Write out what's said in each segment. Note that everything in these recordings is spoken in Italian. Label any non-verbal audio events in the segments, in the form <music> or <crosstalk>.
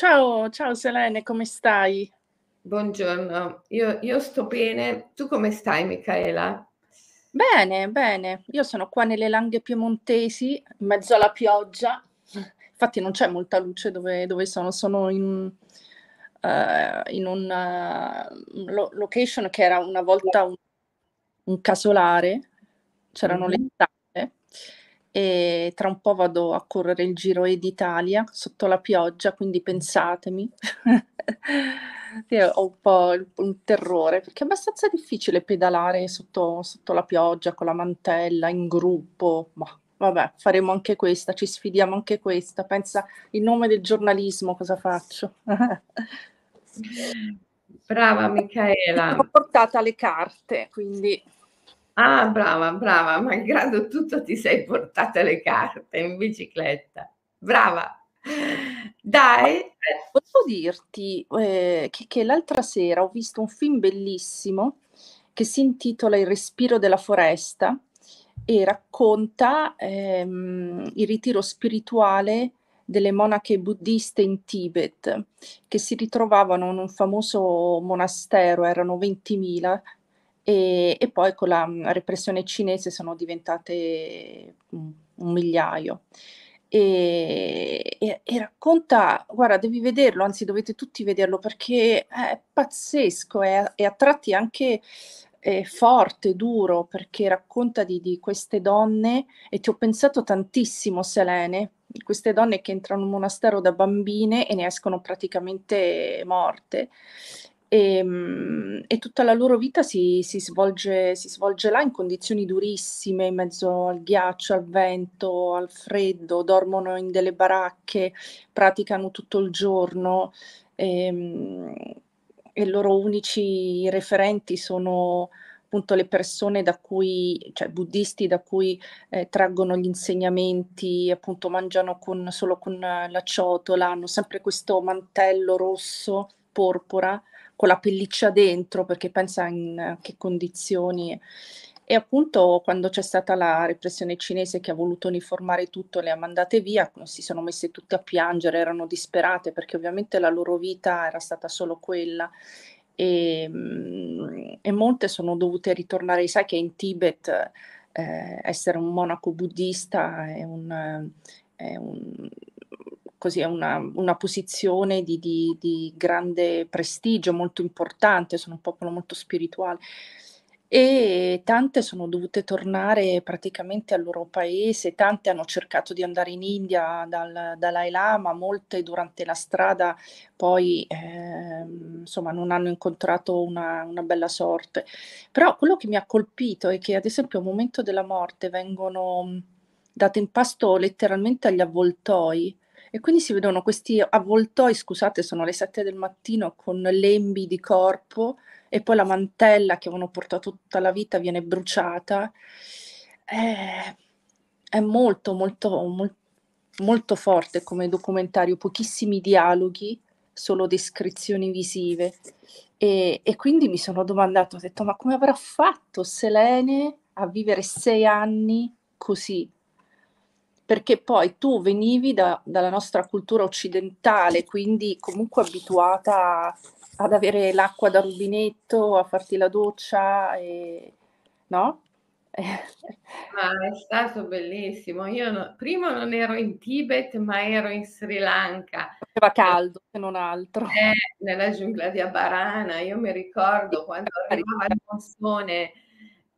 Ciao, ciao Selene, come stai? Buongiorno, io, io sto bene. Tu come stai, Michaela? Bene, bene. Io sono qua nelle Langhe Piemontesi, in mezzo alla pioggia. Infatti non c'è molta luce dove, dove sono, sono in, uh, in una lo- location che era una volta un, un casolare, c'erano le Mhm. sale e tra un po' vado a correre il Giro d'Italia sotto la pioggia, quindi pensatemi. <laughs> Ho un po' un terrore perché è abbastanza difficile pedalare sotto, sotto la pioggia con la mantella in gruppo. Ma vabbè, faremo anche questa, ci sfidiamo anche questa. Pensa in nome del giornalismo cosa faccio? <laughs> Brava, Ho Michaela. portata le carte, quindi Ah, brava, brava, malgrado tutto ti sei portata le carte in bicicletta. Brava. Dai. Posso dirti eh, che, che l'altra sera ho visto un film bellissimo che si intitola Il respiro della foresta e racconta ehm, il ritiro spirituale delle monache buddiste in Tibet che si ritrovavano in un famoso monastero, erano 20.000 e, e poi con la mm, repressione cinese sono diventate un, migliaio. E, e- e racconta, guarda, devi vederlo, anzi dovete tutti vederlo perché è pazzesco è- e a tratti anche eh, forte, duro, perché racconta di, di queste donne e ti ho pensato tantissimo, Selene, di queste donne che entrano in un monastero da bambine e ne escono praticamente morte e, mm, e tutta la loro vita si, si svolge, si svolge là in condizioni durissime, in mezzo al ghiaccio, al vento, al freddo, dormono in delle baracche, praticano tutto il giorno. E, mm, e i loro unici referenti sono appunto le persone da cui, cioè buddisti da cui eh, traggono gli insegnamenti, appunto mangiano con, solo con la ciotola, hanno sempre questo mantello rosso, porpora con la pelliccia dentro perché pensa in eh, che condizioni. E appunto quando c'è stata la repressione cinese che ha voluto uniformare tutto, le ha mandate via, si sono messe tutte a piangere, erano disperate perché ovviamente la loro vita era stata solo quella. E, mm, e molte sono dovute ritornare, sai che in Tibet eh, essere un monaco buddista è un, è un così è una, una posizione di, di, di, grande prestigio, molto importante, sono un popolo molto spirituale. E tante sono dovute tornare praticamente al loro paese, tante hanno cercato di andare in India dal Dalai Lama, molte durante la strada poi eh, insomma non hanno incontrato una, una bella sorte. Però quello che mi ha colpito è che ad esempio al momento della morte vengono date in pasto letteralmente agli avvoltoi e quindi si vedono questi avvoltoi, scusate, sono le 7 del mattino con lembi di corpo e poi la mantella che avevano portato tutta la vita viene bruciata. È, è molto, molto, molto, molto forte come documentario, pochissimi dialoghi, solo descrizioni visive. E, e quindi mi sono domandato, ho detto, ma come avrà fatto Selene a vivere sei anni così? Perché poi tu venivi da, dalla nostra cultura occidentale, quindi comunque abituata ad avere l'acqua da rubinetto, a farti la doccia, e, no? <laughs> Ma è stato bellissimo. Io no, prima non ero in Tibet, ma ero in Sri Lanka. Faceva caldo, se non altro. Eh, nella giungla di Abarana. Io mi ricordo quando arrivava il monsone,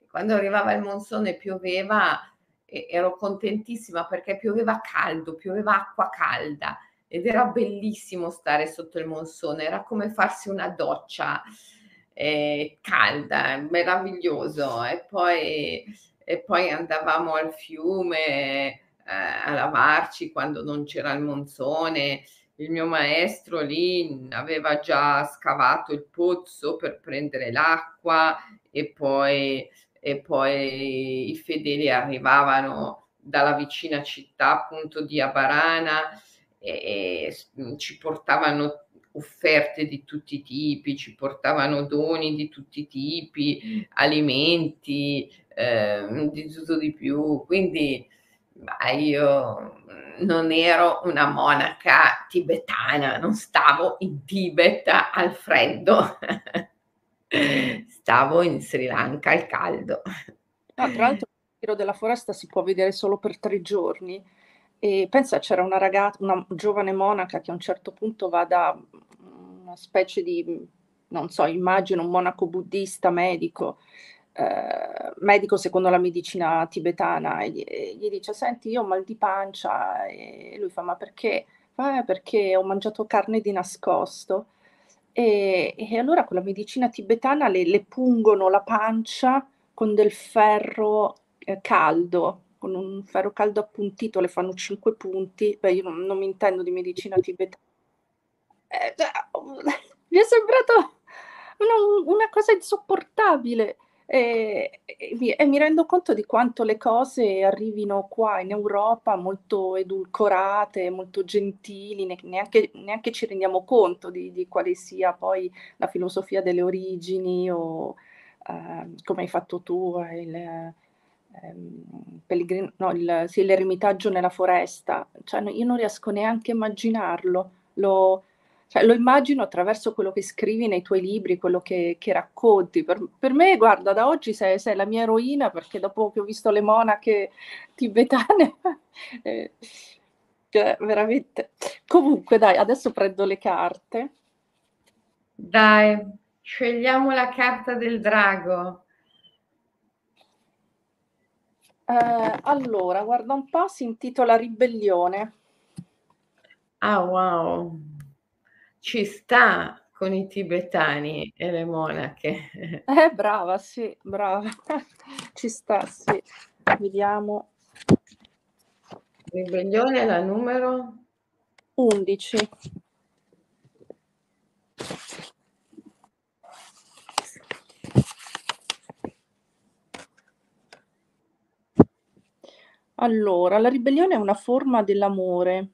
quando arrivava il monsone pioveva ero contentissima perché pioveva caldo, pioveva acqua calda ed era bellissimo stare sotto il monsone, era come farsi una doccia eh, calda, meraviglioso. E poi, e poi andavamo al fiume eh, a lavarci quando non c'era il monsone. Il mio maestro lì aveva già scavato il pozzo per prendere l'acqua e poi e poi i fedeli arrivavano dalla vicina città appunto di Abarana e, e ci portavano offerte di tutti i tipi, ci portavano doni di tutti i tipi, alimenti, eh, di tutto di più. Quindi Ma io non ero una monaca tibetana, non stavo in Tibet al freddo, <laughs> stavo in Sri Lanka al caldo. No, tra l'altro <laughs> il giro della foresta si può vedere solo per tre giorni e pensa c'era una ragazza, una giovane monaca che a un certo punto va da una specie di, non so, immagino un monaco buddista medico eh, medico secondo la medicina tibetana e gli, e gli, dice senti io ho mal di pancia e lui fa ma perché? Fa, eh, perché ho mangiato carne di nascosto e, e allora con la medicina tibetana le, le, pungono la pancia con del ferro eh, caldo con un ferro caldo appuntito le fanno cinque punti. Beh io non, non mi intendo di medicina tibetana. Eh, <laughs> mi è sembrato una, una cosa insopportabile e, e, mi rendo conto di quanto le cose arrivino qua in Europa molto edulcorate, molto gentili, ne, neanche, neanche, ci rendiamo conto di, di, quale sia poi la filosofia delle origini o eh, come hai fatto tu, il, pellegrino, no, il, sì, l'eremitaggio nella foresta. Cioè, io non riesco neanche a immaginarlo. Lo, cioè, lo immagino attraverso quello che scrivi nei tuoi libri, quello che, che racconti. Per, per, me, guarda, da oggi sei, sei, la mia eroina perché dopo che ho visto le monache tibetane, <laughs> eh, cioè, veramente. Comunque, dai, adesso prendo le carte. Dai, scegliamo la carta del drago. Eh, allora, guarda un po', si intitola Ribellione. Ah, wow ci sta con i tibetani e le monache. <laughs> Eh, brava, sì, brava. <laughs> ci sta, sì. Vediamo. Ribellione la numero 11. Allora, la ribellione è una forma dell'amore.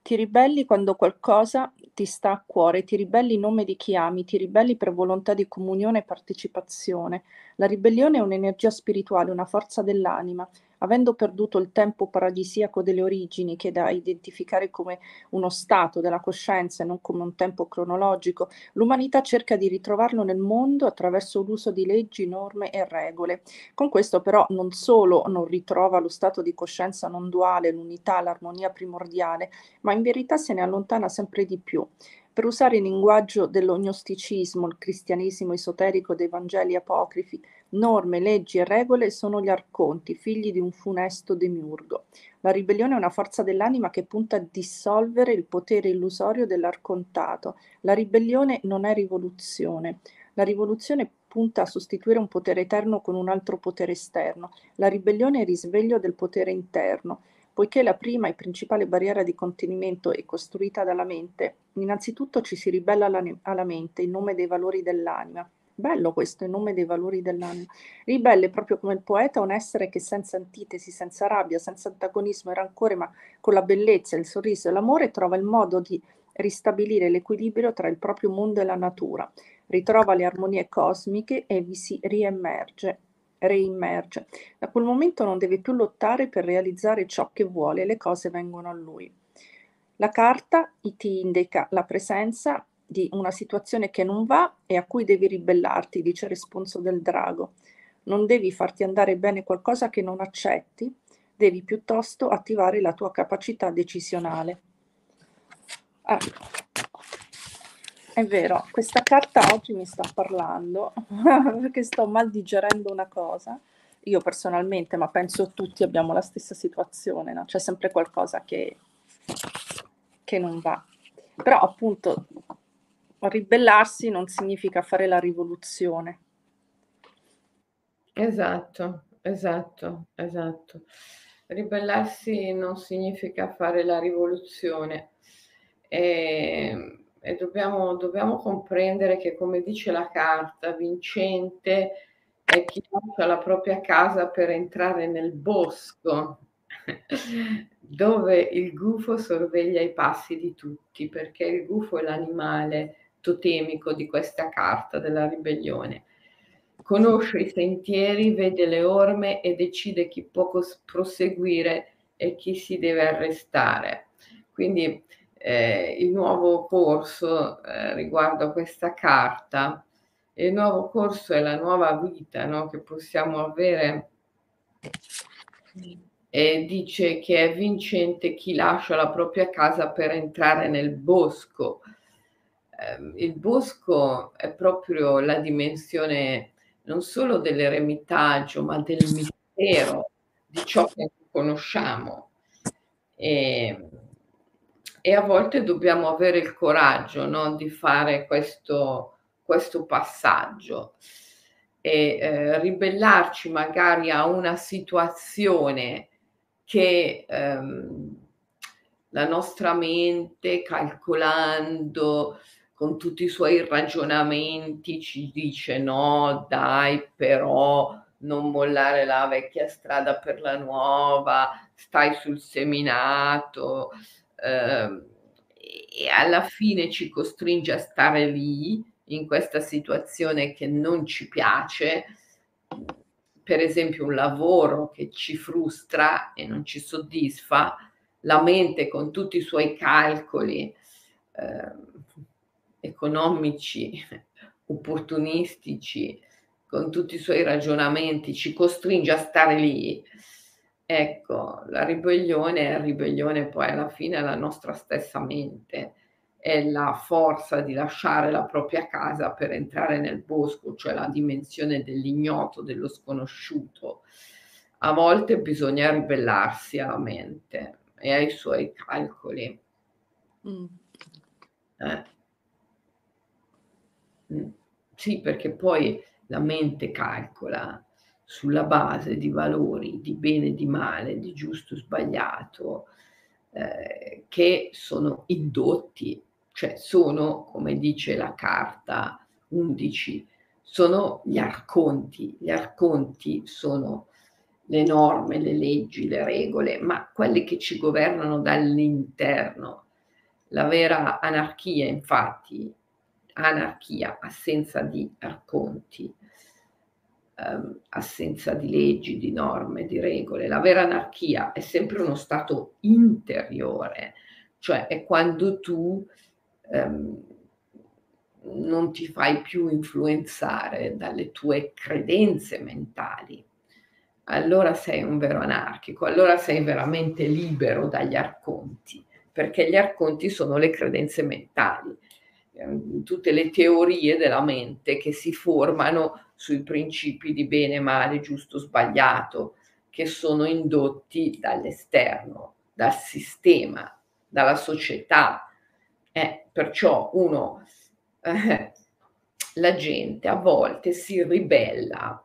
Ti ribelli quando qualcosa ti sta a cuore, ti ribelli in nome di chi ami, ti ribelli per volontà di comunione e partecipazione. La ribellione è un'energia spirituale, una forza dell'anima. Avendo perduto il tempo paradisiaco delle origini, che è da identificare come uno stato della coscienza e non come un tempo cronologico, l'umanità cerca di ritrovarlo nel mondo attraverso l'uso di leggi, norme e regole. Con questo però non solo non ritrova lo stato di coscienza non duale, l'unità, l'armonia primordiale, ma in verità se ne allontana sempre di più. Per usare il linguaggio dell'ognosticismo, il cristianesimo esoterico dei Vangeli apocrifi, norme, leggi e regole sono gli arconti, figli di un funesto demiurgo. La ribellione è una forza dell'anima che punta a dissolvere il potere illusorio dell'arcontato. La ribellione non è rivoluzione. La rivoluzione punta a sostituire un potere eterno con un altro potere esterno. La ribellione è il risveglio del potere interno. Poiché la prima e principale barriera di contenimento è costruita dalla mente, innanzitutto ci si ribella alla, alla mente in nome dei valori dell'anima. Bello questo, in nome dei valori dell'anima. Ribelle, proprio come il poeta, un essere che senza antitesi, senza rabbia, senza antagonismo e rancore, ma con la bellezza, il sorriso e l'amore, trova il modo di ristabilire l'equilibrio tra il proprio mondo e la natura, ritrova le armonie cosmiche e vi si riemerge reimmerge. Da quel momento non deve più lottare per realizzare ciò che vuole, le cose vengono a lui. La carta ti indica la presenza di una situazione che non va e a cui devi ribellarti, dice il responso del drago. Non devi farti andare bene qualcosa che non accetti, devi piuttosto attivare la tua capacità decisionale. Ah, è vero, questa carta oggi mi sta parlando <laughs> perché sto mal digerendo una cosa. Io personalmente, ma penso tutti abbiamo la stessa situazione, no? c'è sempre qualcosa che, che non va. Però appunto ribellarsi non significa fare la rivoluzione. Esatto, esatto, esatto. Ribellarsi non significa fare la rivoluzione. E ehm, e dobbiamo, dobbiamo comprendere che, come dice la carta, vincente è chi lascia la propria casa per entrare nel bosco, <laughs> dove il gufo sorveglia i passi di tutti, perché il gufo è l'animale totemico di questa carta della ribellione. Conosce i sentieri, vede le orme e decide chi può proseguire e chi si deve arrestare. Quindi eh, il nuovo corso eh, riguardo a questa carta, il nuovo corso è la nuova vita no, che possiamo avere e dice che è vincente chi lascia la propria casa per entrare nel bosco. Eh, il bosco è proprio la dimensione non solo dell'eremitaggio, ma del mistero di ciò che conosciamo. E, e a volte dobbiamo avere il coraggio no, di fare questo, questo passaggio e eh, ribellarci magari a una situazione che ehm, la nostra mente, calcolando con tutti i suoi ragionamenti, ci dice no, dai, però non mollare la vecchia strada per la nuova, stai sul seminato. Eh, e alla fine ci costringe a stare lì in questa situazione che non ci piace. Per esempio un lavoro che ci frustra e non ci soddisfa, la mente con tutti i suoi calcoli eh, economici, opportunistici, con tutti i suoi ragionamenti, ci costringe a stare lì. Ecco, la ribellione è ribellione poi alla fine è la nostra stessa mente è la forza di lasciare la propria casa per entrare nel bosco, cioè la dimensione dell'ignoto, dello sconosciuto. A volte bisogna ribellarsi alla mente e ai suoi calcoli. Mm. Eh. Mm. Sì, perché poi la mente calcola sulla base di valori di bene e di male, di giusto e sbagliato, eh, che sono indotti cioè sono, come dice la carta 11, sono gli arconti. Gli arconti sono le norme, le leggi, le regole, ma quelle che ci governano dall'interno. La vera anarchia, infatti, anarchia, assenza di arconti, ehm, assenza di leggi, di norme, di regole. La vera anarchia è sempre uno stato interiore, cioè è quando tu ehm, non ti fai più influenzare dalle tue credenze mentali, allora sei un vero anarchico, allora sei veramente libero dagli arconti, perché gli arconti sono le credenze mentali, tutte le teorie della mente che si formano sui principi di bene, male, giusto, sbagliato, che sono indotti dall'esterno, dal sistema, dalla società, eh, perciò uno, eh, la gente a volte si ribella,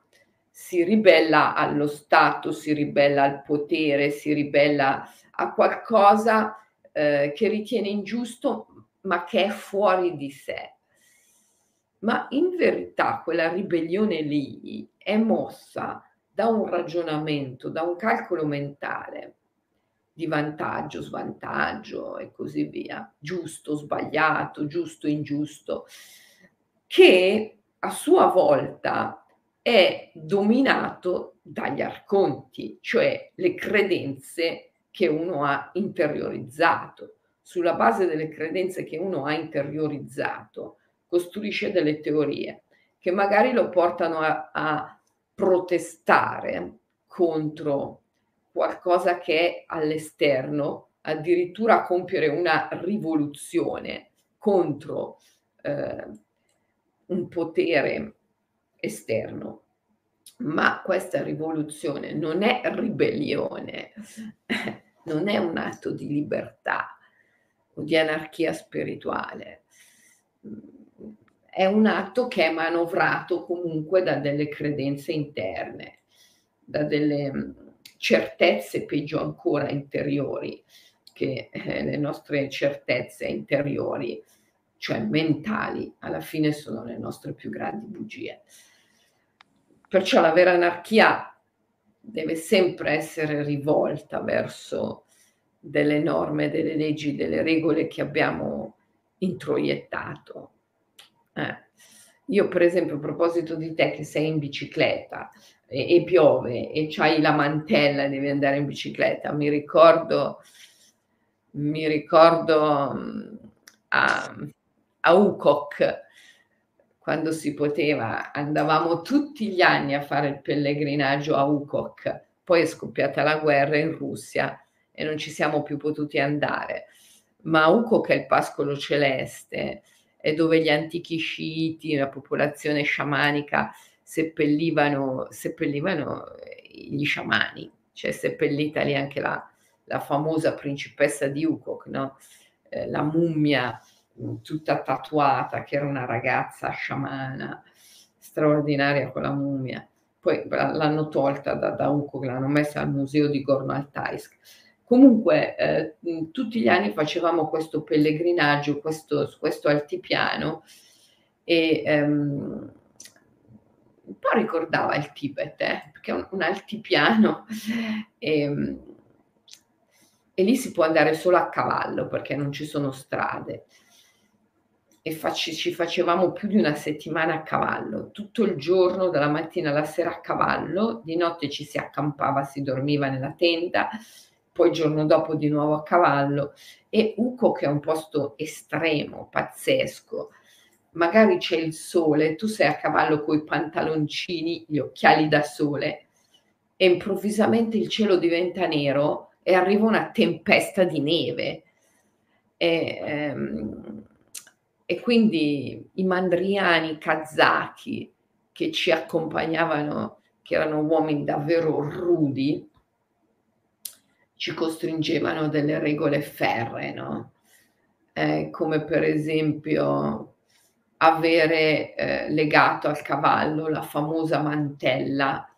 si ribella allo Stato, si ribella al potere, si ribella a qualcosa eh, che ritiene ingiusto ma che è fuori di sé. Ma in verità quella ribellione lì è mossa da un ragionamento, da un calcolo mentale di vantaggio, svantaggio e così via, giusto, sbagliato, giusto, ingiusto, che a sua volta è dominato dagli arconti, cioè le credenze che uno ha interiorizzato. Sulla base delle credenze che uno ha interiorizzato, costruisce delle teorie che magari lo portano a, a protestare contro qualcosa che è all'esterno, addirittura a compiere una rivoluzione contro eh, un potere esterno. Ma questa rivoluzione non è ribellione, <laughs> non è un atto di libertà o di anarchia spirituale, è un atto che è manovrato comunque da delle credenze interne, da delle certezze peggio ancora interiori che eh, le nostre certezze interiori, cioè mentali, alla fine sono le nostre più grandi bugie. Perciò la vera anarchia deve sempre essere rivolta verso delle norme, delle leggi, delle regole che abbiamo introiettato. Eh. Io, per esempio, a proposito di te che sei in bicicletta, e, e piove e c'hai la mantella e devi andare in bicicletta. Mi ricordo, mi ricordo mm, a, a Ukok, quando si poteva, andavamo tutti gli anni a fare il pellegrinaggio a Ukok, poi è scoppiata la guerra in Russia e non ci siamo più potuti andare. Ma Ukok è il pascolo celeste, è dove gli antichi sciiti, la popolazione sciamanica seppellivano, seppellivano eh, gli sciamani, cioè seppellita lì anche la, la famosa principessa di Ukok, no? eh, la mummia mm, tutta tatuata, che era una ragazza sciamana straordinaria con la mummia. Poi l'hanno tolta da, da Ukok, l'hanno messa al museo di Gorno-Altaisk. Comunque, eh, tutti gli anni facevamo questo pellegrinaggio, questo, questo altipiano e ehm, un po' ricordava il Tibet, eh, perché è un, un altipiano <laughs> e, e, lì si può andare solo a cavallo perché non ci sono strade. E facci, ci facevamo più di una settimana a cavallo, tutto il giorno, dalla mattina alla sera a cavallo, di notte ci si accampava, si dormiva nella tenda, poi il giorno dopo di nuovo a cavallo. E Uco, che è un posto estremo, pazzesco, magari c'è il sole, tu sei a cavallo con i pantaloncini, gli occhiali da sole e improvvisamente il cielo diventa nero e arriva una tempesta di neve. E, ehm, e quindi i mandriani kazaki che ci accompagnavano, che erano uomini davvero rudi, ci costringevano delle regole ferre, no? Eh, come per esempio avere eh, legato al cavallo la famosa mantella.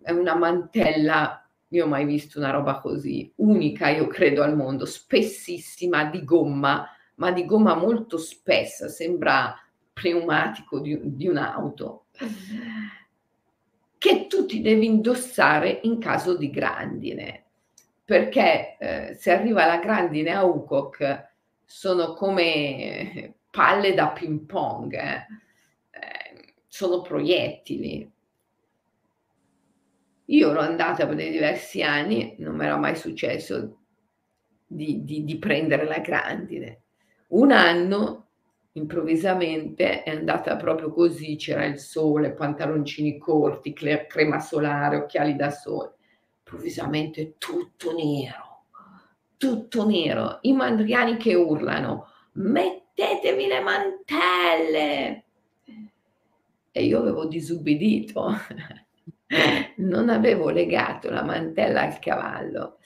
È una mantella, io ho mai visto una roba così, unica io credo al mondo, spessissima di gomma, ma di gomma molto spessa, sembra pneumatico di, di un'auto, <laughs> che tu ti devi indossare in caso di grandine, perché eh, se arriva la grandine a Ukok sono come palle da ping pong, eh. Eh, sono proiettili. Io ero andata per diversi anni, non mi era mai successo di, di, di prendere la grandine. Un anno improvvisamente è andata proprio così, c'era il sole, pantaloncini corti, crema solare, occhiali da sole. Improvvisamente tutto nero, tutto nero, i mandriani che urlano, metti mettetevi le mantelle. E io avevo disubbidito, <laughs> non avevo legato la mantella al cavallo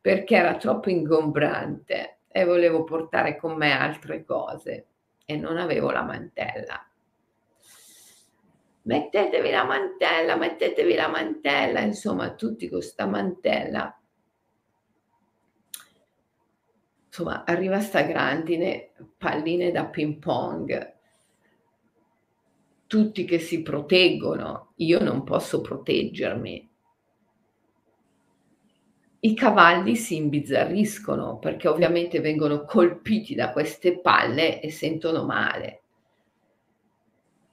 perché era troppo ingombrante e volevo portare con me altre cose e non avevo la mantella. Mettetevi la mantella, mettetevi la mantella, insomma, tutti con questa mantella insomma, arriva sta grandine, palline da ping pong, tutti che si proteggono, io non posso proteggermi. I cavalli si imbizzarriscono perché ovviamente vengono colpiti da queste palle e sentono male.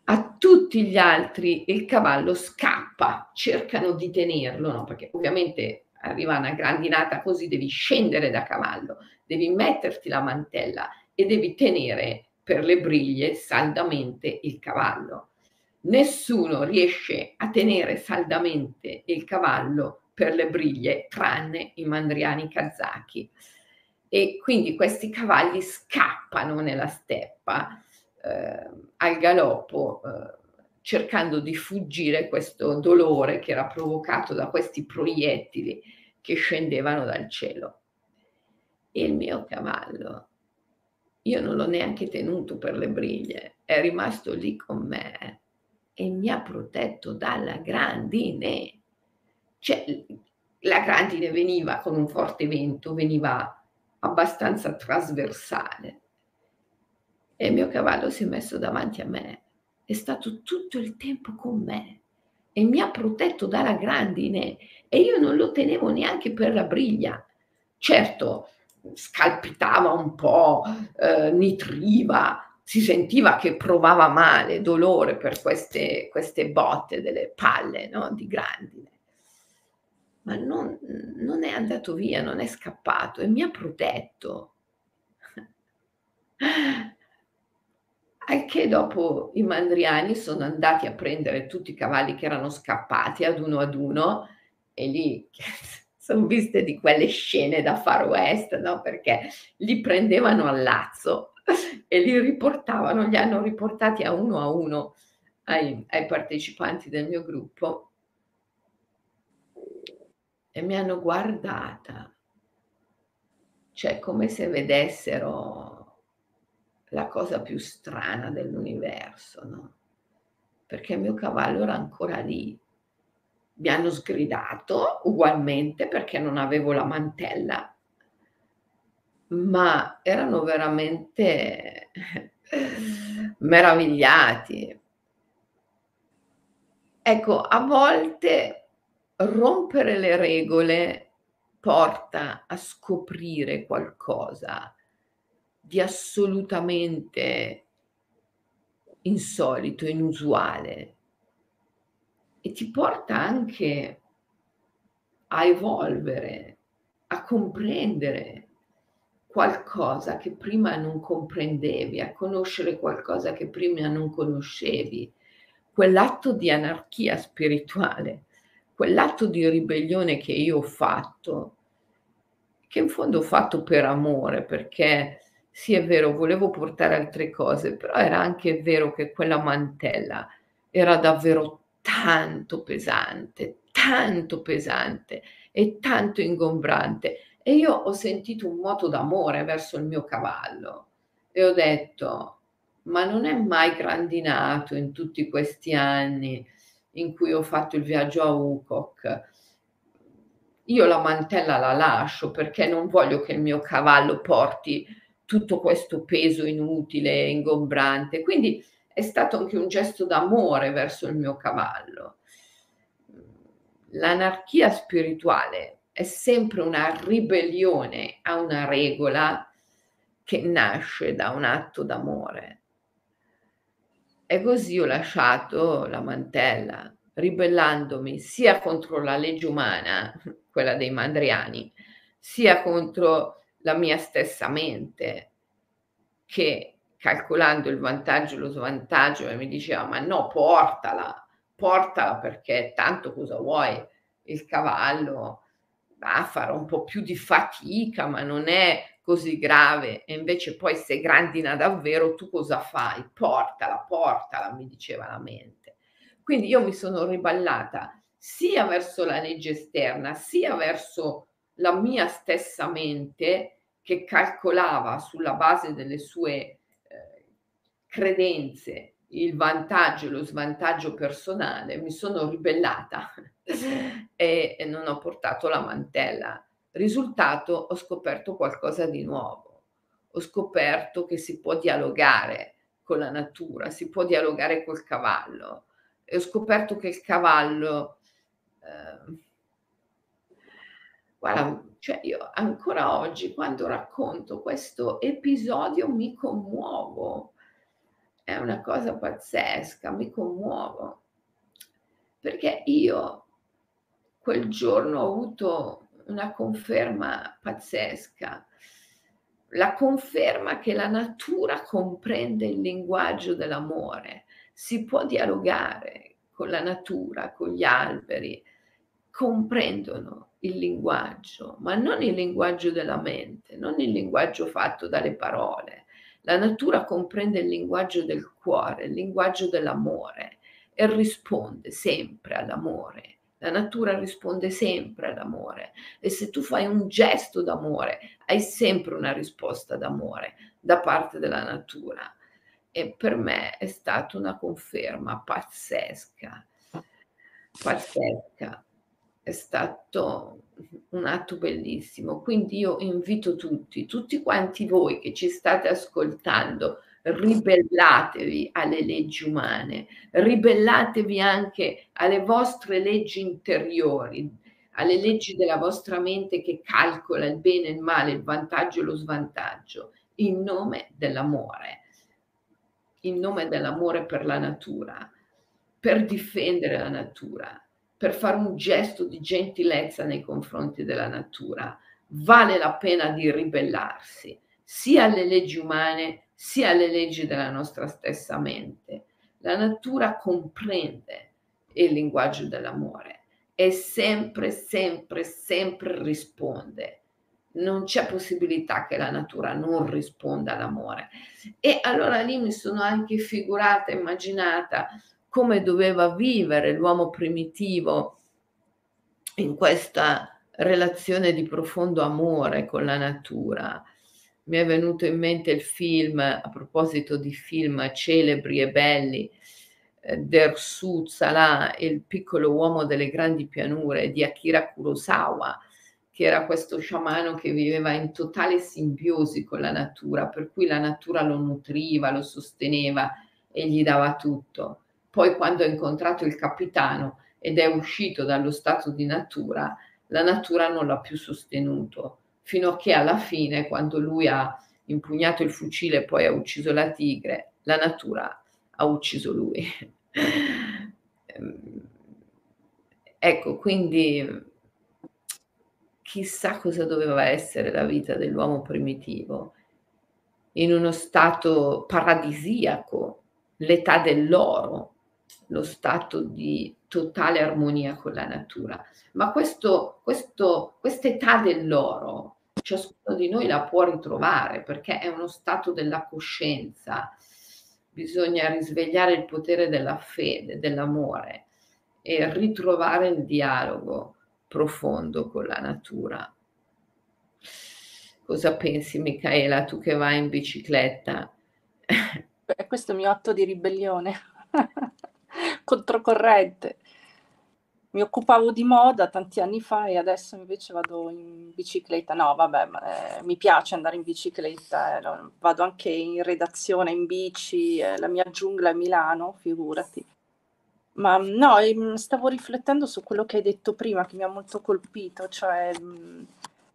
A tutti gli altri il cavallo scappa, cercano di tenerlo, no? perché ovviamente arriva una grandinata così devi scendere da cavallo, devi metterti la mantella e devi tenere per le briglie saldamente il cavallo. Nessuno riesce a tenere saldamente il cavallo per le briglie tranne i mandriani kazaki. E quindi questi cavalli scappano nella steppa eh, al galoppo eh, cercando di fuggire questo dolore che era provocato da questi proiettili che scendevano dal cielo. E il mio cavallo, io non l'ho neanche tenuto per le briglie, è rimasto lì con me e mi ha protetto dalla grandine. Cioè, la grandine veniva con un forte vento, veniva abbastanza trasversale. E il mio cavallo si è messo davanti a me, è stato tutto il tempo con me e mi ha protetto dalla grandine e io non lo tenevo neanche per la briglia. Certo, scalpitava un po', eh, nitriva, si sentiva che provava male, dolore per queste, queste botte delle palle no? di grandine. Ma non, non è andato via, non è scappato e mi ha protetto. Al che dopo i mandriani sono andati a prendere tutti i cavalli che erano scappati ad uno ad uno e lì <laughs> sono viste di quelle scene da Far West, no? Perché li prendevano al lazzo <laughs> e li riportavano, li hanno riportati a uno a uno ai, ai partecipanti del mio gruppo e mi hanno guardata, cioè come se vedessero la cosa più strana dell'universo, no? Perché il mio cavallo era ancora lì. Mi hanno sgridato ugualmente perché non avevo la mantella, ma erano veramente <laughs> meravigliati. Ecco, a volte rompere le regole porta a scoprire qualcosa di assolutamente insolito, inusuale. E ti porta anche a evolvere, a comprendere qualcosa che prima non comprendevi, a conoscere qualcosa che prima non conoscevi, quell'atto di anarchia spirituale, quell'atto di ribellione che io ho fatto, che in fondo ho fatto per amore, perché sì, è vero, volevo portare altre cose, però era anche vero che quella mantella era davvero tanto pesante, tanto pesante e tanto ingombrante. E io ho sentito un moto d'amore verso il mio cavallo e ho detto, ma non è mai grandinato in tutti questi anni in cui ho fatto il viaggio a Ukok. Io la mantella la lascio perché non voglio che il mio cavallo porti tutto questo peso inutile, ingombrante. Quindi è stato anche un gesto d'amore verso il mio cavallo. L'anarchia spirituale è sempre una ribellione a una regola che nasce da un atto d'amore. E così ho lasciato la mantella, ribellandomi sia contro la legge umana, <laughs> quella dei mandriani, sia contro la mia stessa mente che calcolando il vantaggio e lo svantaggio mi diceva ma no portala, portala perché tanto cosa vuoi, il cavallo va a fare un po' più di fatica ma non è così grave e invece poi se grandina davvero tu cosa fai? Portala, portala, mi diceva la mente. Quindi io mi sono riballata sia verso la legge esterna sia verso la mia stessa mente che calcolava sulla base delle sue eh, credenze il vantaggio e lo svantaggio personale, mi sono ribellata <laughs> e, e non ho portato la mantella. Risultato, ho scoperto qualcosa di nuovo. Ho scoperto che si può dialogare con la natura, si può dialogare col cavallo. E ho scoperto che il cavallo eh, Guarda, cioè io ancora oggi quando racconto questo episodio mi commuovo. È una cosa pazzesca, mi commuovo. Perché io quel giorno ho avuto una conferma pazzesca. La conferma che la natura comprende il linguaggio dell'amore. Si può dialogare con la natura, con gli alberi, comprendono il linguaggio, ma non il linguaggio della mente, non il linguaggio fatto dalle parole. La natura comprende il linguaggio del cuore, il linguaggio dell'amore e risponde sempre all'amore. La natura risponde sempre all'amore e se tu fai un gesto d'amore, hai sempre una risposta d'amore da parte della natura. E per me è stata una conferma pazzesca, pazzesca è stato un atto bellissimo. Quindi io invito tutti, tutti quanti voi che ci state ascoltando, ribellatevi alle leggi umane, ribellatevi anche alle vostre leggi interiori, alle leggi della vostra mente che calcola il bene e il male, il vantaggio e lo svantaggio, in nome dell'amore. in nome dell'amore per la natura, per difendere la natura, per fare un gesto di gentilezza nei confronti della natura, vale la pena di ribellarsi sia alle leggi umane sia alle leggi della nostra stessa mente. La natura comprende il linguaggio dell'amore e sempre, sempre, sempre risponde. Non c'è possibilità che la natura non risponda all'amore. E allora lì mi sono anche figurata, immaginata come doveva vivere l'uomo primitivo in questa relazione di profondo amore con la natura. Mi è venuto in mente il film, a proposito di film celebri e belli, eh, Dersu Salah il piccolo uomo delle grandi pianure di Akira Kurosawa, che era questo sciamano che viveva in totale simbiosi con la natura, per cui la natura lo nutriva, lo sosteneva e gli dava tutto. Poi quando ha incontrato il capitano ed è uscito dallo stato di natura, la natura non l'ha più sostenuto, fino a che alla fine, quando lui ha impugnato il fucile e poi ha ucciso la tigre, la natura ha ucciso lui. <laughs> Ecco, quindi chissà cosa doveva essere la vita dell'uomo primitivo in uno stato paradisiaco, l'età dell'oro, lo stato di totale armonia con la natura. Ma questo, questo, quest'età dell'oro, ciascuno di noi la può ritrovare perché è uno stato della coscienza, bisogna risvegliare il potere della fede, dell'amore e ritrovare il dialogo profondo con la natura. Cosa pensi Michaela, tu che vai in bicicletta? Questo è il mio atto di ribellione <laughs> controcorrente. Mi occupavo di moda tanti anni fa e adesso invece vado in bicicletta. No, vabbè, ma, eh, mi piace andare in bicicletta, eh, vado anche in redazione in bici, eh, la mia giungla è Milano, figurati. Ma no, ehm, stavo riflettendo su quello che hai detto prima, che mi ha molto colpito, cioè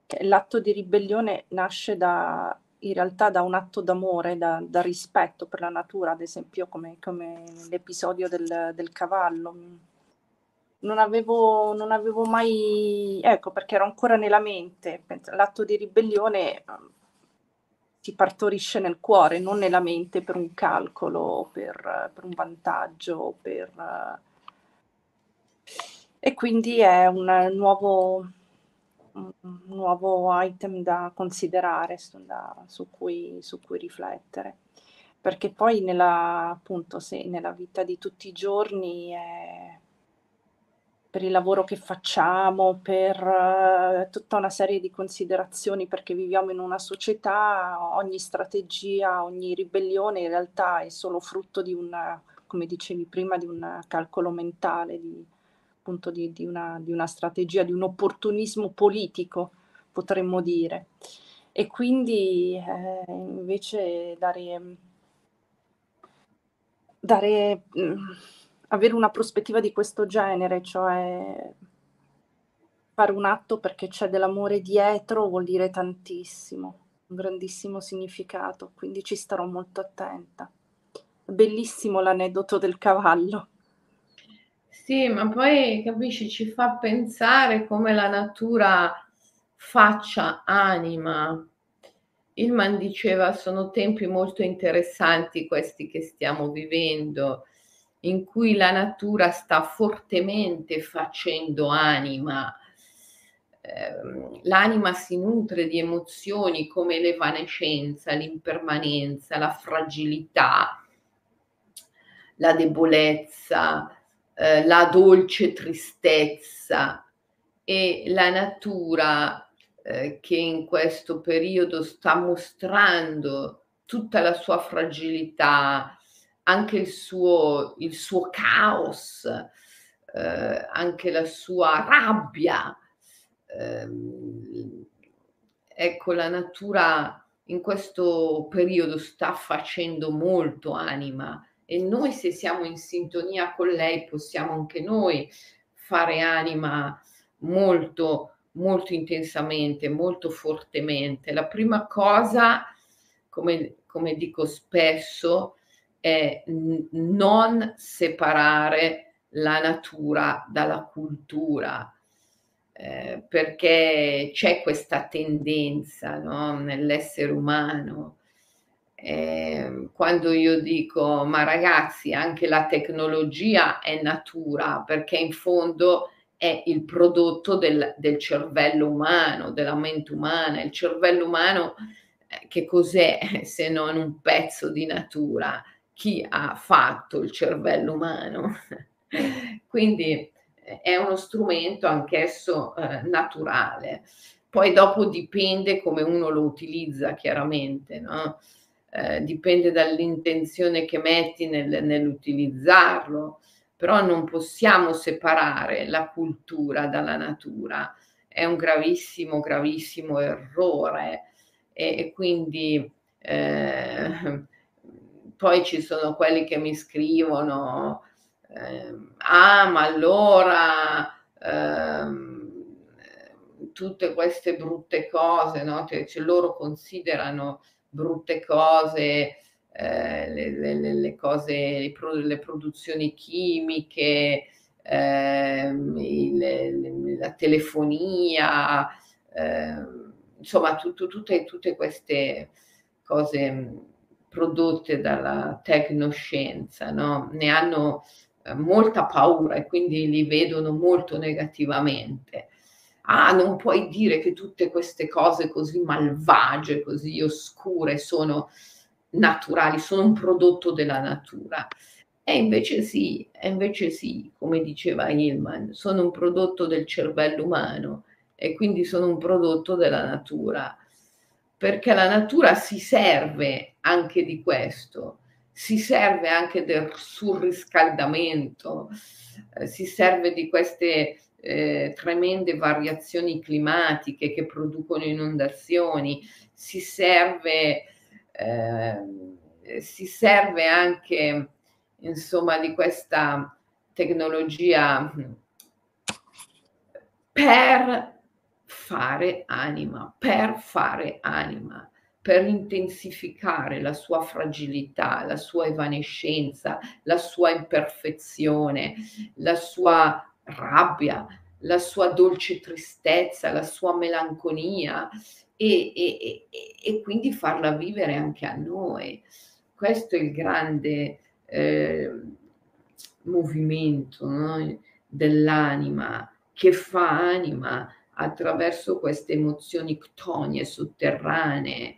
che l'atto di ribellione nasce da, in realtà da un atto d'amore, da, da rispetto per la natura, ad esempio come, come l'episodio del, del cavallo. Non avevo, non avevo mai, ecco perché ero ancora nella mente, l'atto di ribellione si partorisce nel cuore, non nella mente per un calcolo, per, per un vantaggio, per, uh, e quindi è un nuovo, un nuovo item da considerare, da, su, cui, su cui riflettere. Perché poi nella, appunto, se, nella vita di tutti i giorni è, per il lavoro che facciamo, per uh, tutta una serie di considerazioni, perché viviamo in una società, ogni strategia, ogni ribellione in realtà è solo frutto di una, come dicevi prima, di un calcolo mentale, di, appunto di, di, una, di una strategia, di un opportunismo politico, potremmo dire. E quindi eh, invece dare... dare mm, avere una prospettiva di questo genere, cioè fare un atto perché c'è dell'amore dietro vuol dire tantissimo, un grandissimo significato, quindi ci starò molto attenta. Bellissimo l'aneddoto del cavallo. Sì, ma poi capisci, ci fa pensare come la natura faccia anima. Ilman diceva sono tempi molto interessanti questi che stiamo vivendo in cui la natura sta fortemente facendo anima. Ehm, l'anima si nutre di emozioni come l'evanescenza, l'impermanenza, la fragilità, la debolezza, eh, la dolce tristezza e la natura eh, che in questo periodo sta mostrando tutta la sua fragilità, anche il suo, il suo caos, eh, anche la sua rabbia. Eh, ecco, la natura in questo periodo sta facendo molto anima e noi se siamo in sintonia con lei possiamo anche noi fare anima molto molto intensamente, molto fortemente. La prima cosa, come, come dico spesso, è n- non separare la natura dalla cultura, eh, perché c'è questa tendenza no, nell'essere umano. Eh, quando io dico, ma ragazzi, anche la tecnologia è natura, perché in fondo è il prodotto del, del cervello umano, della mente umana. Il cervello umano, eh, che cos'è <laughs> se non un pezzo di natura? Chi ha fatto il cervello umano? <laughs> Quindi eh, è uno strumento anch'esso eh, naturale. Poi dopo dipende come uno lo utilizza, chiaramente, no? Eh, dipende dall'intenzione che metti nel, nell'utilizzarlo però non possiamo separare la cultura dalla natura. È un gravissimo, gravissimo errore e, e quindi eh, poi ci sono quelli che mi scrivono, eh, ah ma allora eh, tutte queste brutte cose, no? cioè, cioè, loro considerano brutte cose eh, le, le, le, cose, le, pro, le produzioni chimiche, eh, il, la telefonia, eh, insomma tutto, tutte, tutte queste cose prodotte dalla tecnoscienza, no? ne hanno eh, molta paura e quindi li vedono molto negativamente. Ah, non puoi dire che tutte queste cose così malvagie, così oscure sono naturali, sono un prodotto della natura. E invece sì, e invece sì, come diceva Hillman, sono un prodotto del cervello umano e quindi sono un prodotto della natura, perché la natura si serve anche di questo, si serve anche del surriscaldamento, eh, si serve di queste eh, tremende variazioni climatiche che producono inondazioni, si serve eh, si serve anche insomma di questa tecnologia per fare anima, per fare anima, per intensificare la sua fragilità, la sua evanescenza, la sua imperfezione, la sua rabbia, la sua dolce tristezza, la sua melanconia, e, e, e, quindi farla vivere anche a noi. Questo è il grande eh, movimento no? dell'anima che fa anima attraverso queste emozioni ctonie sotterranee,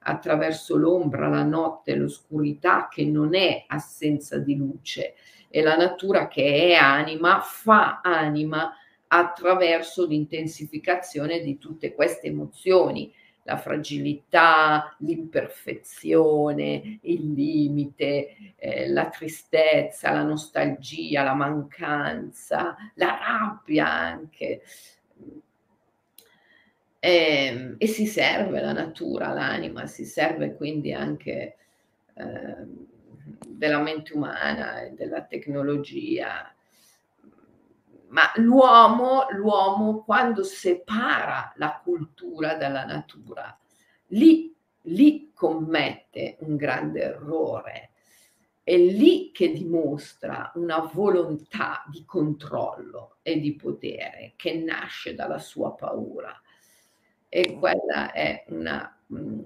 attraverso l'ombra, la notte, l'oscurità che non è assenza di luce e la natura che è anima fa anima attraverso l'intensificazione di tutte queste emozioni, la fragilità, l'imperfezione, il limite, eh, la tristezza, la nostalgia, la mancanza, la rabbia anche. E, ehm, e si serve la natura, l'anima, si serve quindi anche eh, della mente umana e della tecnologia ma l'uomo, l'uomo quando separa la cultura dalla natura, lì, lì commette un grande errore. È lì che dimostra una volontà di controllo e di potere che nasce dalla sua paura. E quella è una mm,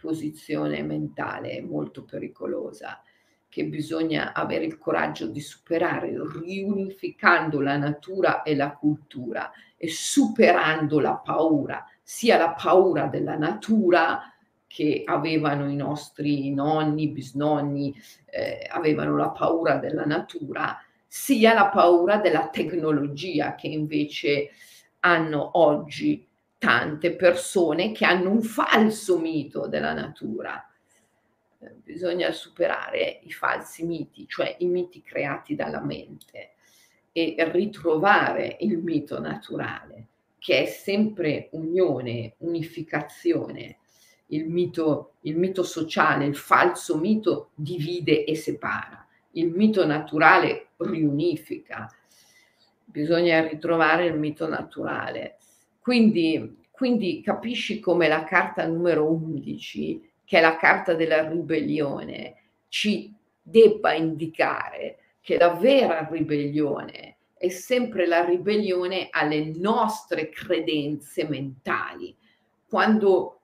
posizione mentale molto pericolosa che bisogna avere il coraggio di superare, riunificando la natura e la cultura e superando la paura, sia la paura della natura che avevano i nostri nonni, bisnonni, eh, avevano la paura della natura, sia la paura della tecnologia che invece hanno oggi tante persone che hanno un falso mito della natura bisogna superare i falsi miti, cioè i miti creati dalla mente e ritrovare il mito naturale, che è sempre unione, unificazione. Il mito, il mito sociale, il falso mito divide e separa, il mito naturale riunifica. Bisogna ritrovare il mito naturale. Quindi, quindi capisci come la carta numero 11 che è la carta della ribellione, ci debba indicare che la vera ribellione è sempre la ribellione alle nostre credenze mentali. Quando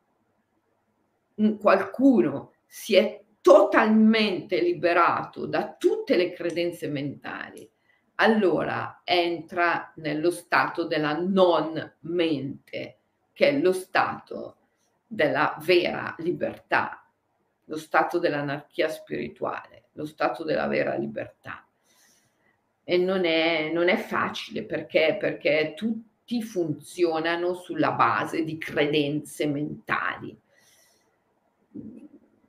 qualcuno si è totalmente liberato da tutte le credenze mentali, allora entra nello stato della non mente, che è lo stato della vera libertà, lo stato dell'anarchia spirituale, lo stato della vera libertà. E non è, non è facile perché, perché tutti funzionano sulla base di credenze mentali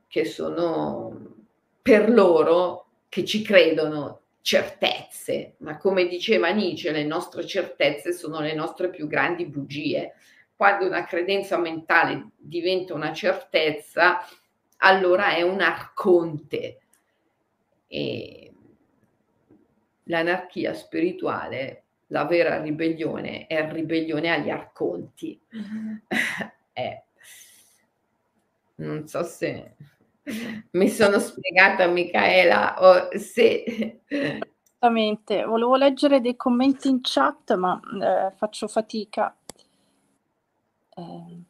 che sono per loro che ci credono certezze, ma come diceva Nietzsche, le nostre certezze sono le nostre più grandi bugie. Quando una credenza mentale diventa una certezza, allora è un arconte. E l'anarchia spirituale, la vera ribellione è ribellione agli arconti. <laughs> eh, non so se mi sono spiegata Michaela o se... Esattamente, volevo leggere dei commenti in chat ma eh, faccio fatica. Eh.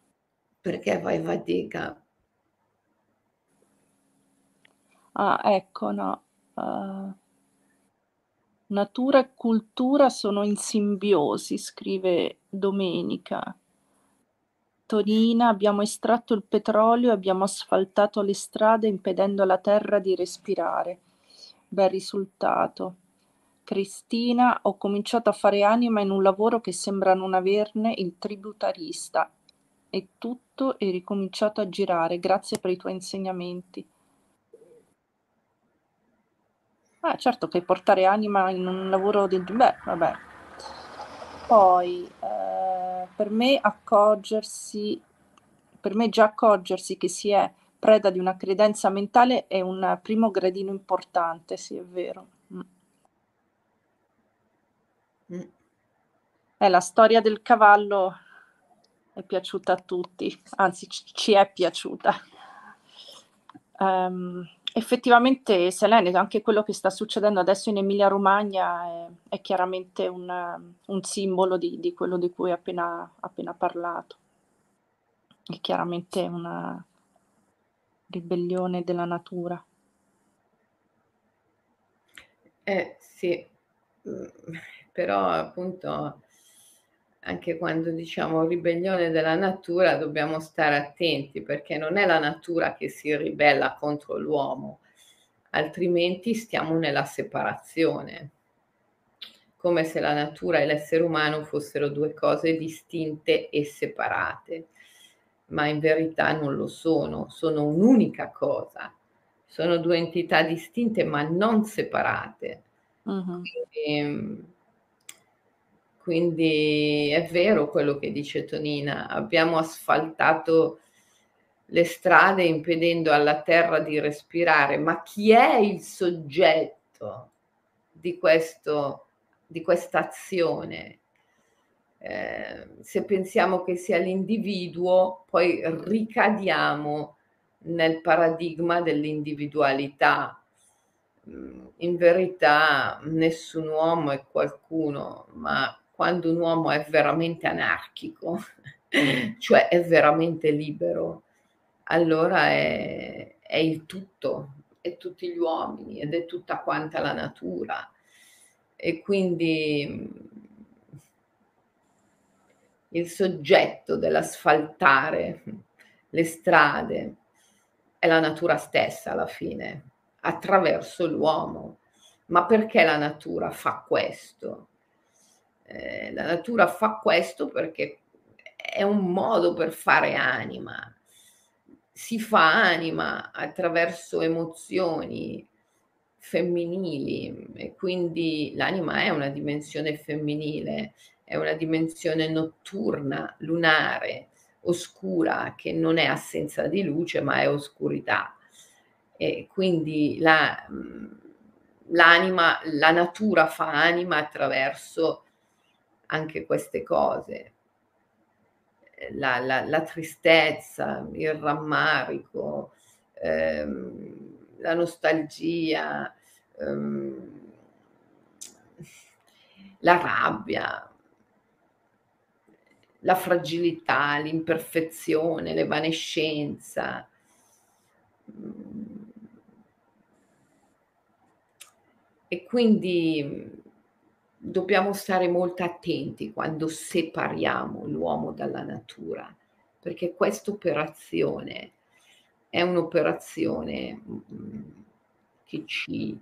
Perché fai fatica? Ah, ecco, no. Uh... Natura e cultura sono in simbiosi, scrive Domenica. Tonina, abbiamo estratto il petrolio e abbiamo asfaltato le strade impedendo alla terra di respirare. Bel risultato. Cristina, ho cominciato a fare anima in un lavoro che sembra non averne il tributarista. E tutto è ricominciato a girare. Grazie per i tuoi insegnamenti. Ah, certo che portare anima in un lavoro del... Beh, vabbè. Poi, eh, per me accorgersi, per me già accorgersi che si è preda di una credenza mentale è un primo gradino importante, sì, è vero. Mm. Mm. Eh, la storia del cavallo è piaciuta a tutti, anzi ci è piaciuta. Um, Effettivamente, Selene, anche quello che sta succedendo adesso in Emilia-Romagna è, è chiaramente un, un simbolo di, di, quello di cui ho appena, appena parlato. È chiaramente una ribellione della natura. Eh sì, mm, però appunto anche quando diciamo ribellione della natura dobbiamo stare attenti perché non è la natura che si ribella contro l'uomo, altrimenti stiamo nella separazione, come se la natura e l'essere umano fossero due cose distinte e separate, ma in verità non lo sono, sono un'unica cosa, sono due entità distinte ma non separate. Uh-huh. Quindi, quindi è vero quello che dice Tonina, abbiamo asfaltato le strade impedendo alla terra di respirare, ma chi è il soggetto di, questo, di questa azione? Eh, se pensiamo che sia l'individuo, poi ricadiamo nel paradigma dell'individualità. In verità nessun uomo è qualcuno, ma quando un uomo è veramente anarchico, <laughs> cioè è veramente libero, allora è, è il tutto, è tutti gli uomini ed è tutta quanta la natura. E quindi il soggetto dell'asfaltare le strade è la natura stessa alla fine, attraverso l'uomo. Ma perché la natura fa questo? Eh, la natura fa questo perché è un modo per fare anima. Si fa anima attraverso emozioni femminili e quindi l'anima è una dimensione femminile, è una dimensione notturna, lunare, oscura, che non è assenza di luce ma è oscurità. E quindi la, l'anima, la natura fa anima attraverso anche queste cose. La, la, la tristezza, il rammarico, ehm, la nostalgia, ehm, la rabbia, la fragilità, l'imperfezione, l'evanescenza. E quindi dobbiamo stare molto attenti quando separiamo l'uomo dalla natura, perché questa operazione è un'operazione mm, che ci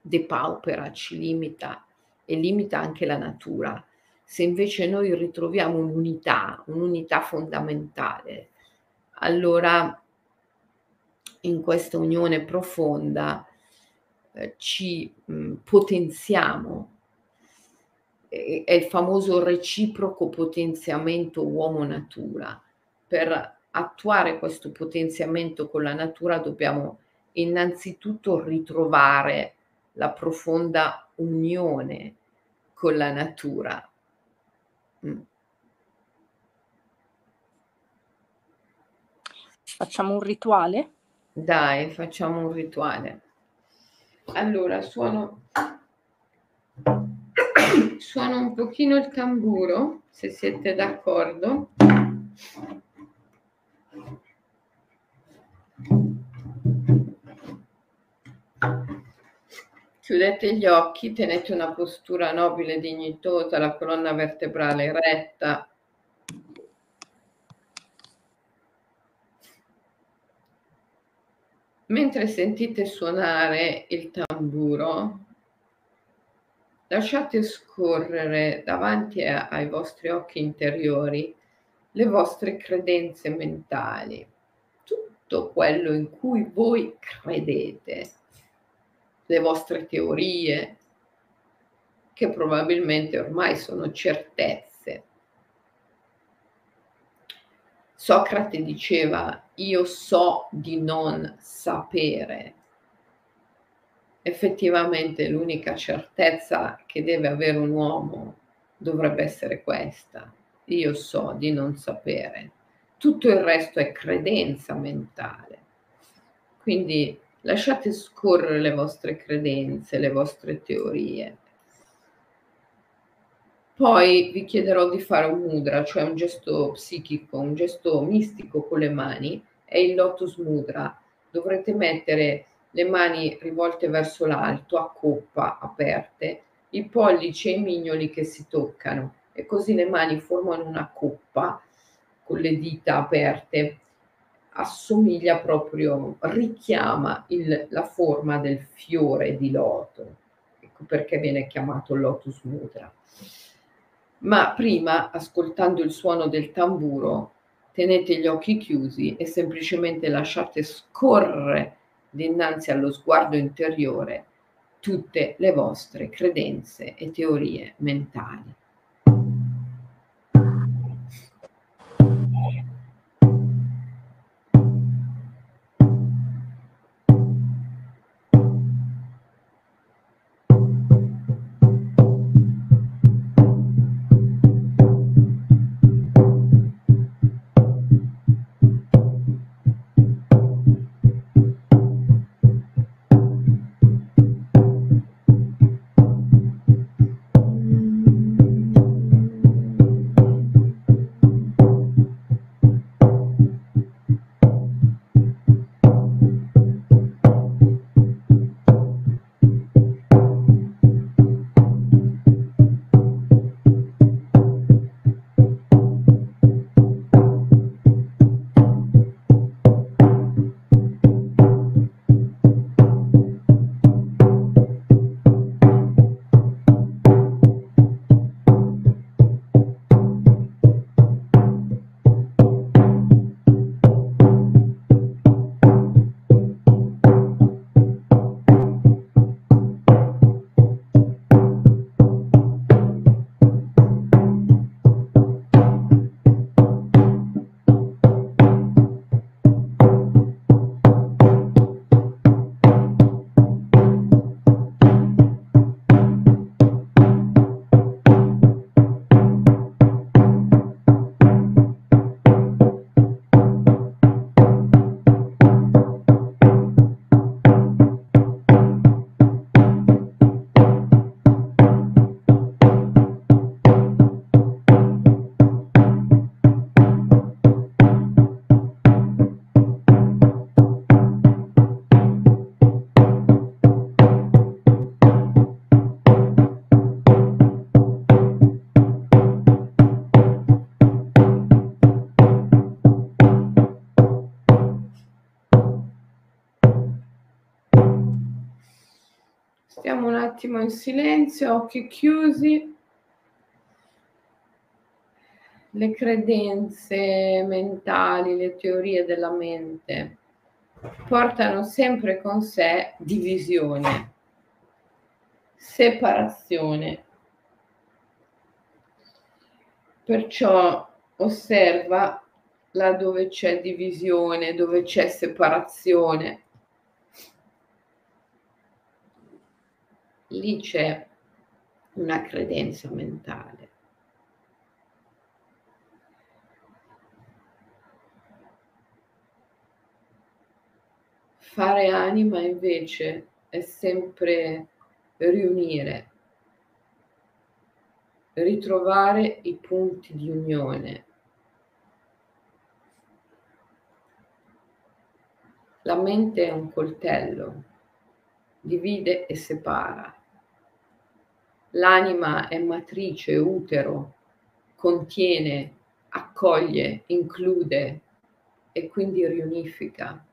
depaupera, ci limita e limita anche la natura. Se invece noi ritroviamo un'unità, un'unità fondamentale, allora in questa unione profonda eh, ci mh, mm, potenziamo è il famoso reciproco potenziamento uomo-natura. Per attuare questo potenziamento con la natura dobbiamo innanzitutto ritrovare la profonda unione con la natura. Mm. Facciamo un rituale? Dai, facciamo un rituale. Allora, suono suono un pochino il tamburo, se siete d'accordo. Chiudete gli occhi, tenete una postura nobile e dignitosa, la colonna vertebrale retta. Mentre sentite suonare il tamburo, lasciate scorrere davanti ai vostri occhi interiori le vostre credenze mentali, tutto quello in cui voi credete, le vostre teorie, che probabilmente ormai sono certezze. Socrate diceva io so di non sapere effettivamente l'unica certezza che deve avere un uomo dovrebbe essere questa. Io so di non sapere. Tutto il resto è credenza mentale. Quindi lasciate scorrere le vostre credenze, le vostre teorie. Poi vi chiederò di fare un mudra, cioè un gesto psichico, un gesto mistico con le mani, è il lotus mudra. Dovrete mettere le mani rivolte verso l'alto, a coppa aperte, i pollici e i mignoli che si toccano e così le mani formano una coppa con le dita aperte, assomiglia proprio, richiama il, la forma del fiore di loto, ecco perché viene chiamato lotus mudra. Ma prima, ascoltando il suono del tamburo, tenete gli occhi chiusi e semplicemente lasciate scorrere dinanzi allo sguardo interiore tutte le vostre credenze e teorie mentali. Attimo in silenzio, occhi chiusi. Le credenze mentali, le teorie della mente portano sempre con sé divisione, separazione. Perciò osserva là dove c'è divisione, dove c'è separazione, lì c'è una credenza mentale. Fare anima invece è sempre riunire, ritrovare i punti di unione. La mente è un coltello, divide e separa. L'anima è matrice, utero, contiene, accoglie, include e quindi riunifica.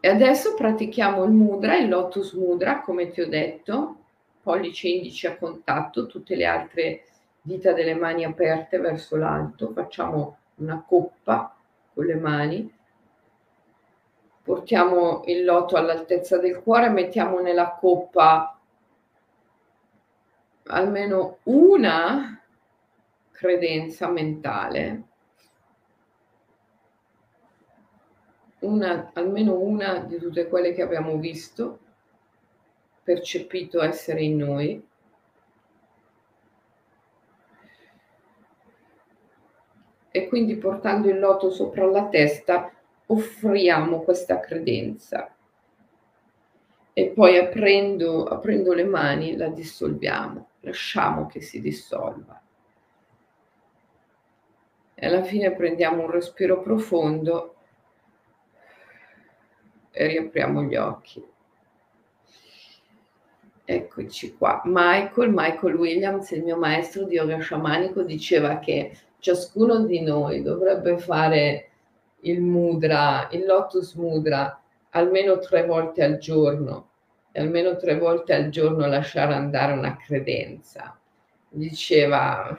E adesso pratichiamo il mudra, il lotus mudra, come ti ho detto, pollice indice a contatto, tutte le altre dita delle mani aperte verso l'alto, facciamo una coppa con le mani, portiamo il loto all'altezza del cuore, mettiamo nella coppa almeno una credenza mentale, una, almeno una di tutte quelle che abbiamo visto, percepito essere in noi. E quindi portando il loto sopra la testa offriamo questa credenza e poi aprendo, aprendo le mani la dissolviamo, lasciamo che si dissolva. E alla fine prendiamo un respiro profondo e riapriamo gli occhi. Eccoci qua. Michael, Michael Williams, il mio maestro di yoga sciamanico, diceva che ciascuno di noi dovrebbe fare il mudra, il lotus mudra almeno tre volte al giorno e almeno tre volte al giorno lasciare andare una credenza. Diceva,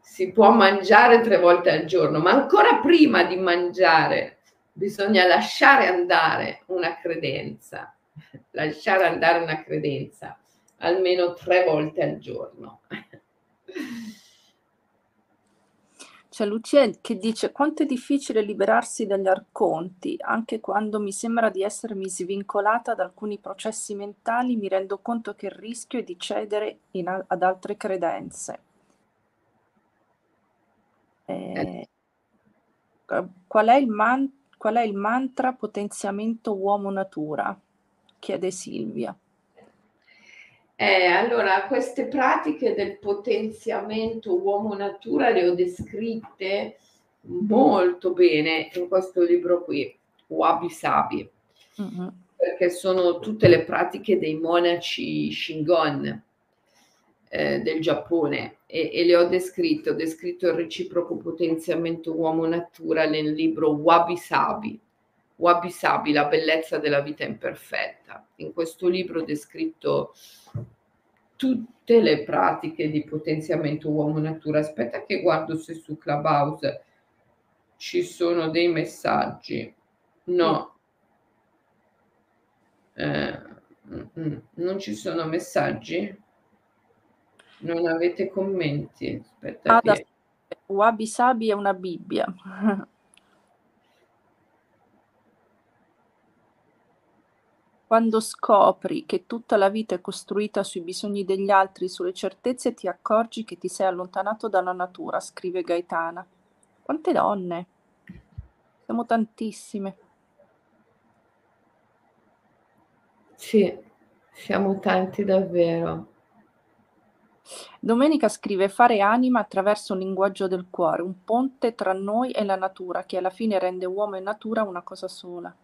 si può mangiare tre volte al giorno, ma ancora prima di mangiare bisogna lasciare andare una credenza, lasciare andare una credenza almeno tre volte al giorno. C'è Lucia che dice quanto è difficile liberarsi dagli arconti, anche quando mi sembra di essermi svincolata da alcuni processi mentali, mi rendo conto che il rischio è di cedere a- ad altre credenze. Eh, qual, è man- qual è il mantra potenziamento uomo-natura? Chiede Silvia. Eh, allora, queste pratiche del potenziamento uomo-natura le ho descritte molto bene in questo libro qui, Wabi Sabi, mm-hmm. perché sono tutte le pratiche dei monaci Shingon eh, del Giappone e, e, le ho descritte, ho descritto il reciproco potenziamento uomo-natura nel libro Wabi Sabi, Wabi Sabi, la bellezza della vita imperfetta. In questo libro ho descritto tutte le pratiche di potenziamento uomo-natura. Aspetta che guardo se su Clubhouse ci sono dei messaggi. No. Eh, mm, mm, non ci sono messaggi? Non avete commenti? Aspetta ah, che... Wabi Sabi è una Bibbia. <laughs> Quando scopri che tutta la vita è costruita sui bisogni degli altri, sulle certezze, ti accorgi che ti sei allontanato dalla natura, scrive Gaetana. Quante donne? Siamo tantissime. Sì, siamo tanti davvero. Domenica scrive fare anima attraverso un linguaggio del cuore, un ponte tra noi e la natura che alla fine rende uomo e natura una cosa sola.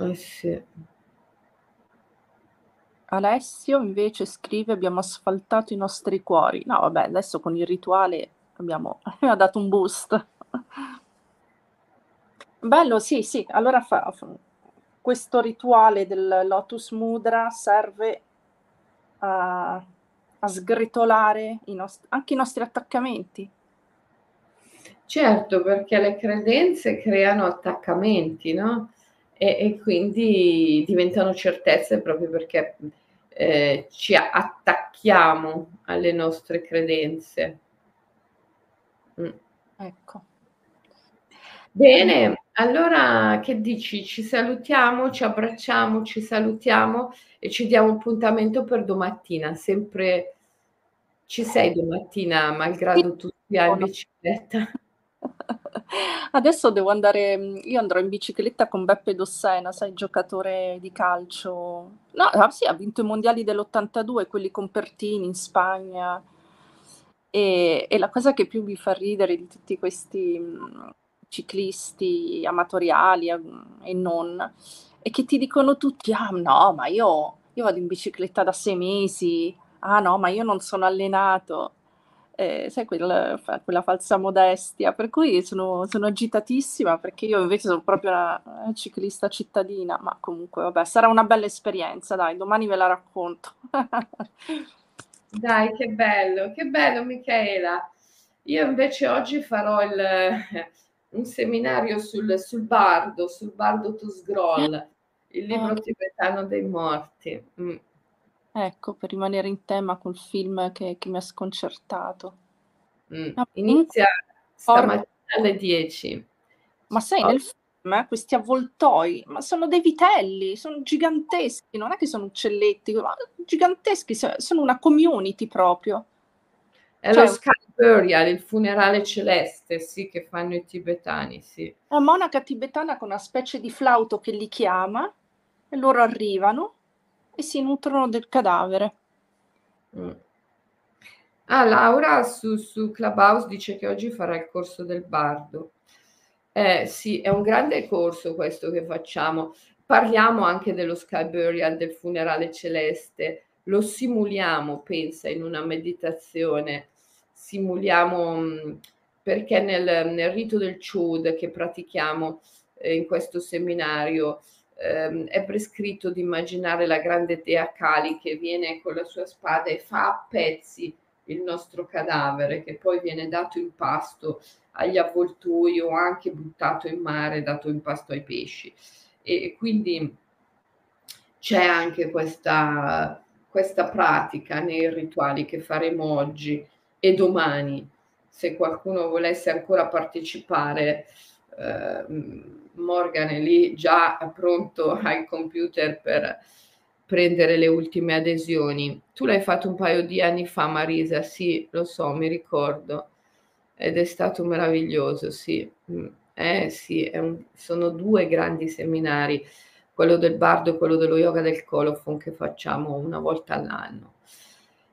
Eh sì. Alessio invece scrive: Abbiamo asfaltato i nostri cuori. No, vabbè, adesso con il rituale abbiamo <laughs> ha dato un boost. Bello, sì, sì. Allora fa- questo rituale del Lotus Mudra serve a, a sgretolare i nost- anche i nostri attaccamenti. Certo, perché le credenze creano attaccamenti, no? E, e quindi diventano certezze proprio perché eh, ci attacchiamo alle nostre credenze. Mm. Ecco. Bene, allora che dici? Ci salutiamo, ci abbracciamo, ci salutiamo e ci diamo appuntamento per domattina. Sempre ci sei domattina, malgrado tu sia in bicicletta? Adesso devo andare, io andrò in bicicletta con Beppe Dossena, sai, giocatore di calcio. No, ah, sì, ha vinto i mondiali dell'82, quelli con Pertini in Spagna. E, e la cosa che più mi fa ridere di tutti questi ciclisti amatoriali e non, e che ti dicono tutti, ah no, ma io, io vado in bicicletta da sei mesi, ah no, ma io non sono allenato. Eh, sai quella, quella, falsa modestia, per cui sono, sono, agitatissima perché io invece sono proprio una, una ciclista cittadina, ma comunque vabbè, sarà una bella esperienza, dai, domani ve la racconto. <laughs> dai, che bello, che bello Michaela. Io invece oggi farò il, <laughs> un seminario sul, sul bardo, sul bardo to scroll, il libro oh. tibetano dei morti. Mm. Ecco, per rimanere in tema col film che, che mi ha sconcertato. Mm. Inizia stamattina alle 10. Ma sai, nel film eh, questi avvoltoi, ma sono dei vitelli, sono giganteschi, non è che sono uccelletti, ma giganteschi, sono una community proprio. È cioè, lo Sky Burial, il funerale celeste, sì, che fanno i tibetani, sì. La monaca tibetana con una specie di flauto che li chiama e loro arrivano e si nutrono del cadavere. Mm. Ah, Laura su, su Clubhouse dice che oggi farà il corso del bardo. Eh, sì, è un grande corso questo che facciamo. Parliamo anche dello Sky Burial, del funerale celeste, lo simuliamo, pensa, in una meditazione, simuliamo mm, perché nel, nel rito del Chud che pratichiamo eh, in questo seminario ehm, è prescritto di immaginare la grande dea Kali che viene con la sua spada e fa a pezzi il nostro cadavere che poi viene dato in pasto agli avvoltoi o anche buttato in mare, dato in pasto ai pesci. E quindi c'è anche questa questa pratica nei rituali che faremo oggi e domani. Se qualcuno volesse ancora partecipare, Morgan è lì già pronto al computer per prendere le ultime adesioni. Tu l'hai fatto un paio di anni fa, Marisa, sì, lo so, mi ricordo. Ed è stato meraviglioso, sì. Mm, eh sì, un, sono due grandi seminari quello del bardo e quello dello yoga del colofon che facciamo una volta all'anno.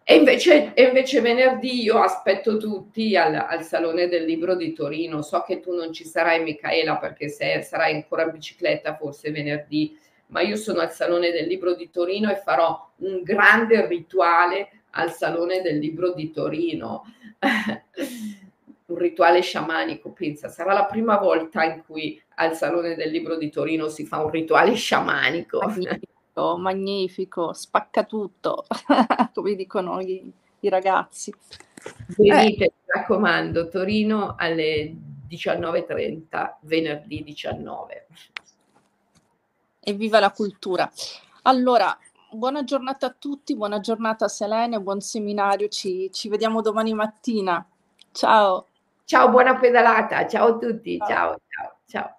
E invece, e invece venerdì io aspetto tutti al, al, Salone del Libro di Torino. So che tu non ci sarai, Michaela, perché se, sarai ancora in bicicletta forse venerdì, ma io sono al Salone del Libro di Torino e farò un grande rituale al Salone del Libro di Torino. <laughs> un rituale sciamanico, pensa, sarà la prima volta in cui al Salone del Libro di Torino si fa un rituale sciamanico. Magnifico, magnifico, spacca tutto, <laughs> come dicono i, i ragazzi. Venite, eh. mi raccomando, Torino alle 19.30, venerdì 19. Evviva la cultura. Allora, buona giornata a tutti, buona giornata a Selene, buon seminario, ci, ci vediamo domani mattina. Ciao. Ciao, buona pedalata. Ciao a tutti. ciao, ciao. ciao.